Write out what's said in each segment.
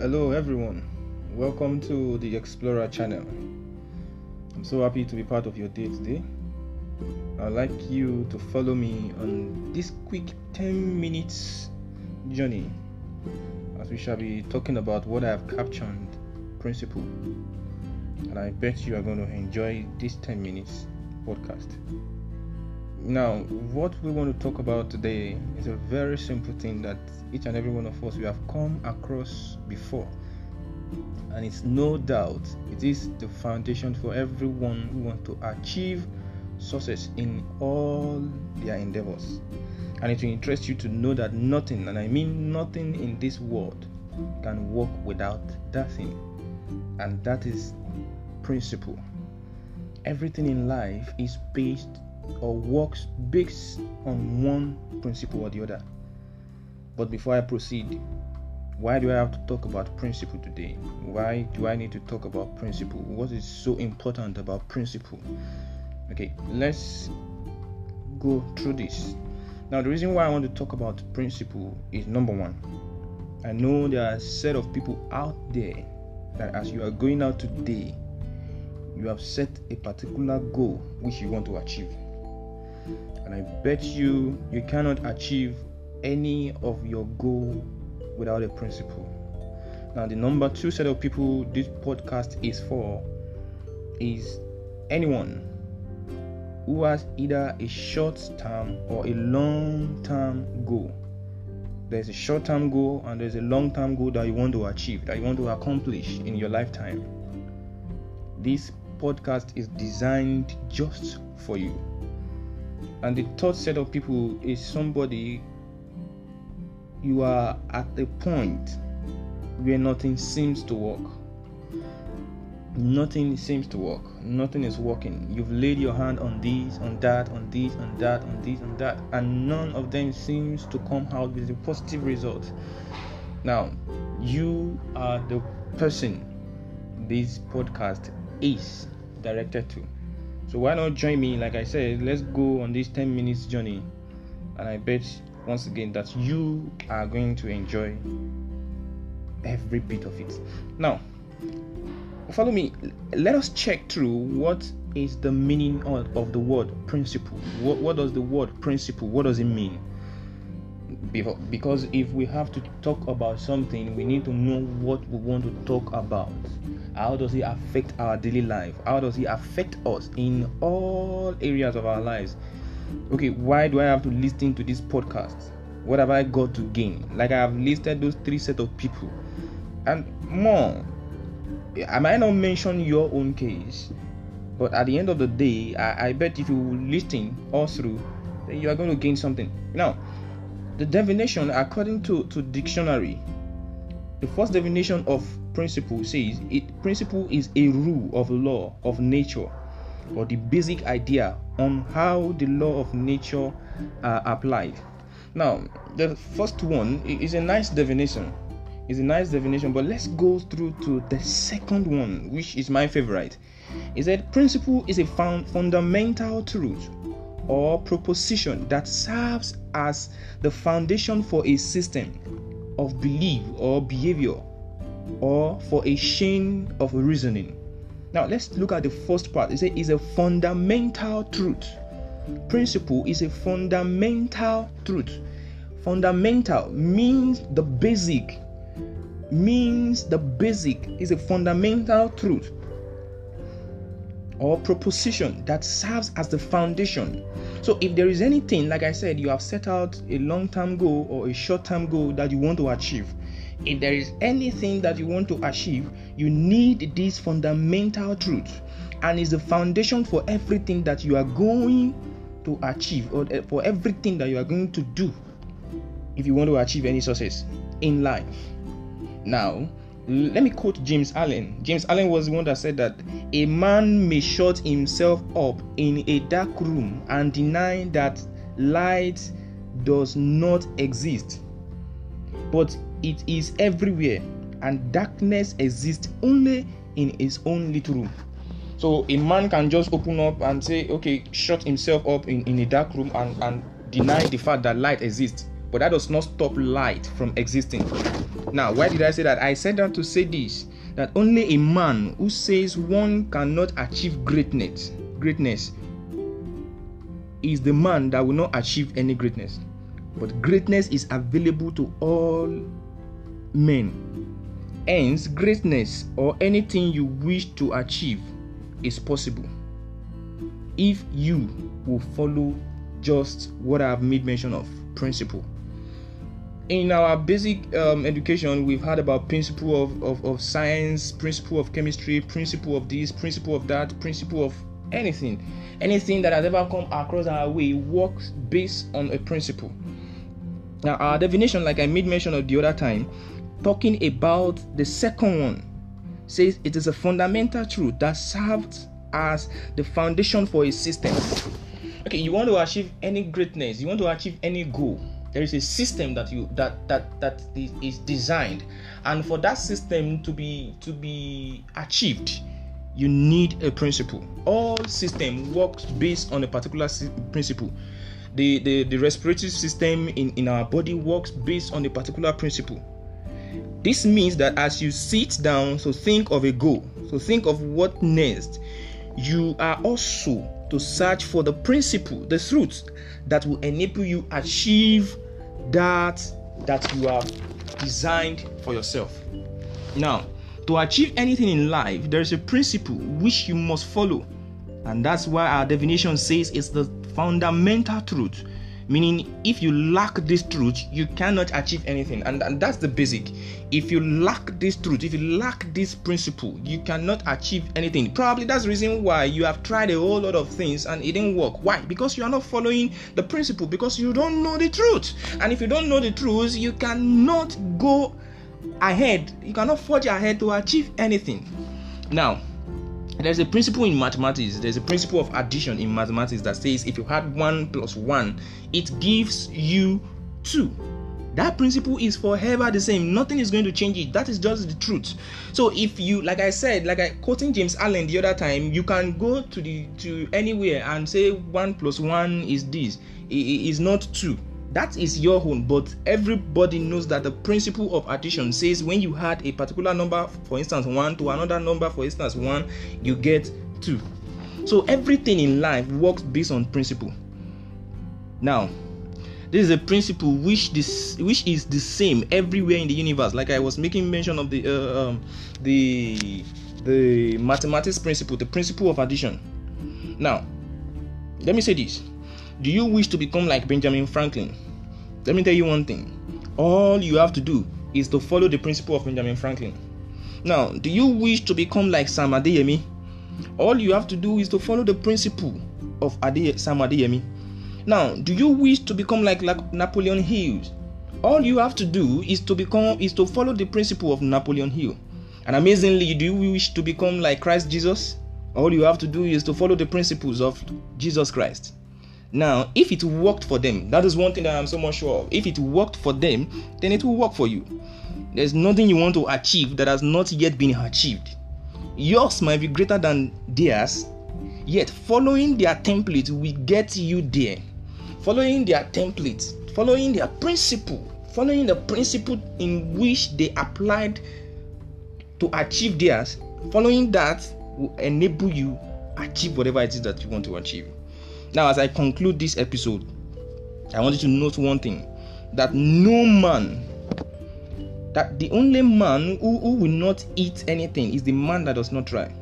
Hello everyone. Welcome to the Explorer channel. I'm so happy to be part of your day today. I'd like you to follow me on this quick 10 minutes journey as we shall be talking about what I have captured principle. And I bet you are going to enjoy this 10 minutes podcast. Now, what we want to talk about today is a very simple thing that each and every one of us we have come across before. And it's no doubt it is the foundation for everyone who want to achieve success in all their endeavors. And it will interest you to know that nothing, and I mean nothing in this world, can work without that thing. And that is principle. Everything in life is based or works based on one principle or the other. But before I proceed, why do I have to talk about principle today? Why do I need to talk about principle? What is so important about principle? Okay, let's go through this. Now, the reason why I want to talk about principle is number one, I know there are a set of people out there that as you are going out today, you have set a particular goal which you want to achieve and I bet you you cannot achieve any of your goal without a principle. Now, the number two set of people this podcast is for is anyone who has either a short term or a long term goal. There's a short term goal and there's a long term goal that you want to achieve, that you want to accomplish in your lifetime. This podcast is designed just for you. And the third set of people is somebody you are at the point where nothing seems to work. Nothing seems to work. Nothing is working. You've laid your hand on these, on that, on this, on that, on this, on that, and none of them seems to come out with a positive result. Now, you are the person this podcast is directed to. So why not join me? Like I said, let's go on this 10 minutes journey. And I bet once again that you are going to enjoy every bit of it. Now, follow me. Let us check through what is the meaning of, of the word principle. What, what does the word principle? What does it mean? Because if we have to talk about something, we need to know what we want to talk about. How does it affect our daily life? How does it affect us in all areas of our lives? Okay, why do I have to listen to this podcast? What have I got to gain? Like I have listed those three set of people and more. I might not mention your own case, but at the end of the day, I, I bet if you listen all through, then you are going to gain something. Now, the definition according to, to dictionary, the first definition of principle says it principle is a rule of law of nature or the basic idea on how the law of nature are applied. Now, the first one is a nice definition. Is a nice definition, but let's go through to the second one, which is my favorite. Is that principle is a found fundamental truth or proposition that serves as the foundation for a system of belief or behavior or for a chain of reasoning. Now let's look at the first part. It says it's a fundamental truth. Principle is a fundamental truth. Fundamental means the basic. Means the basic is a fundamental truth or proposition that serves as the foundation. So, if there is anything, like I said, you have set out a long term goal or a short term goal that you want to achieve, if there is anything that you want to achieve, you need this fundamental truth, and is the foundation for everything that you are going to achieve or eh, for everything that you are going to do if you want to achieve any success in life. Now, let me quote James Allen. James Allen was the one that said that a man may shut himself up in a dark room and deny that light does not exist, but it is everywhere, and darkness exists only in his own little room. So a man can just open up and say, okay, shut himself up in, in a dark room and, and deny the fact that light exists. But that does not stop light from existing. Now, why did I say that? I said that to say this that only a man who says one cannot achieve greatness, greatness is the man that will not achieve any greatness. But greatness is available to all men. Hence, greatness or anything you wish to achieve is possible if you will follow just what I have made mention of principle. In our basic um, education, we've heard about principle of, of, of science, principle of chemistry, principle of this, principle of that, principle of anything. Anything that has ever come across our way works based on a principle. Now, our definition, like I made mention of the other time, talking about the second one, says it is a fundamental truth that serves as the foundation for a system. Okay, you want to achieve any greatness, you want to achieve any goal. There is a system that you that that that is designed, and for that system to be to be achieved, you need a principle. All system works based on a particular principle. The, the, the respiratory system in, in our body works based on a particular principle. This means that as you sit down so think of a goal, so think of what next, you are also to search for the principle, the truth that will enable you achieve that that you have designed for yourself. Now, to achieve anything in life, there is a principle which you must follow, and that's why our definition says it's the fundamental truth meaning if you lack this truth you cannot achieve anything. And, and that's the basic. If you lack this truth if you lack this principle you cannot achieve anything. Probably that's the reason why you have tried a whole lot of things and it didn't work. Why? Because you are not following the principle. Because you don't know the truth. And if you don't know the truth you cannot go ahead. You cannot forge ahead to achieve anything. Now there's a principle in mathematics there's a principle of addition in mathematics that says if you add 1 plus 1 it gives you 2 that principle is forever the same. Nothing is going to change it. That is just the truth. So if you like i said like i quoting james allen the other time you can go to the to anywhere and say 1 plus 1 is this. It is not 2 that is your own but everybody knows that the principle of addition says when you add a particular number for instance 1 to another number for instance 1 you get 2 so everything in life works based on principle. Now this is a principle which this which is the same everywhere in the universe. Like i was making mention of the uh, um, the the mathematics principle the principle of addition. Now let me say this do you wish to become like Benjamin Franklin? Let me tell you one thing. All you have to do is to follow the principle of Benjamin Franklin. Now, do you wish to become like Sam Adeyemi? All you have to do is to follow the principle of Ade- Sam Adeyemi. Now, do you wish to become like, like Napoleon Hill? All you have to do is to become is to follow the principle of Napoleon Hill. And amazingly, do you wish to become like Christ Jesus? All you have to do is to follow the principles of Jesus Christ. Now, if it worked for them, that is one thing that I'm so much sure of. If it worked for them, then it will work for you. There's nothing you want to achieve that has not yet been achieved. Yours might be greater than theirs, yet following their template will get you there. Following their template, following their principle, following the principle in which they applied to achieve theirs, following that will enable you achieve whatever it is that you want to achieve. Now, as I conclude this episode, I want you to note one thing that no man, that the only man who, who will not eat anything is the man that does not try.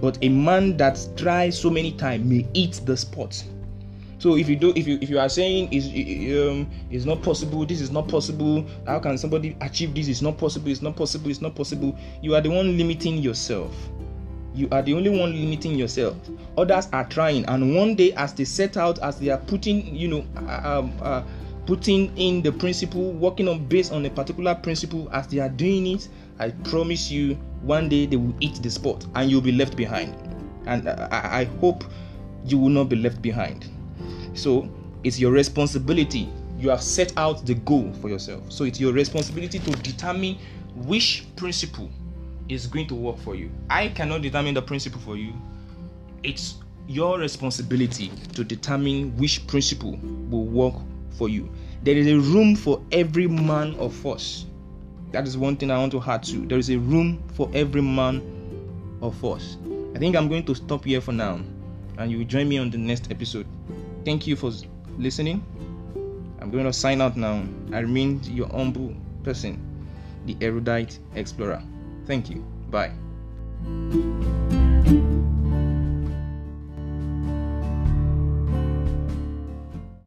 But a man that tries so many times may eat the spot. So if you do, if you if you are saying is um is not possible, this is not possible. How can somebody achieve this? It's not possible. It's not possible. It's not possible. You are the one limiting yourself you are the only one limiting yourself. Others are trying and one day as they set out as they are putting you know uh, um, uh, putting in the principle working on based on a particular principle as they are doing it i promise you one day they will eat the spot and you'll be left behind. And I, I hope you will not be left behind. So it's your responsibility. You have set out the goal for yourself. So it's your responsibility to determine which principle is going to work for you. I cannot determine the principle for you. It's your responsibility to determine which principle will work for you. there is a room for every man of us. That is one thing I want to add to. There is a room for every man of us. I think I'm going to stop here for now, and you will join me on the next episode. Thank you for listening. I'm going to sign out now. I remain your humble person, the erudite explorer. Thank you. Bye.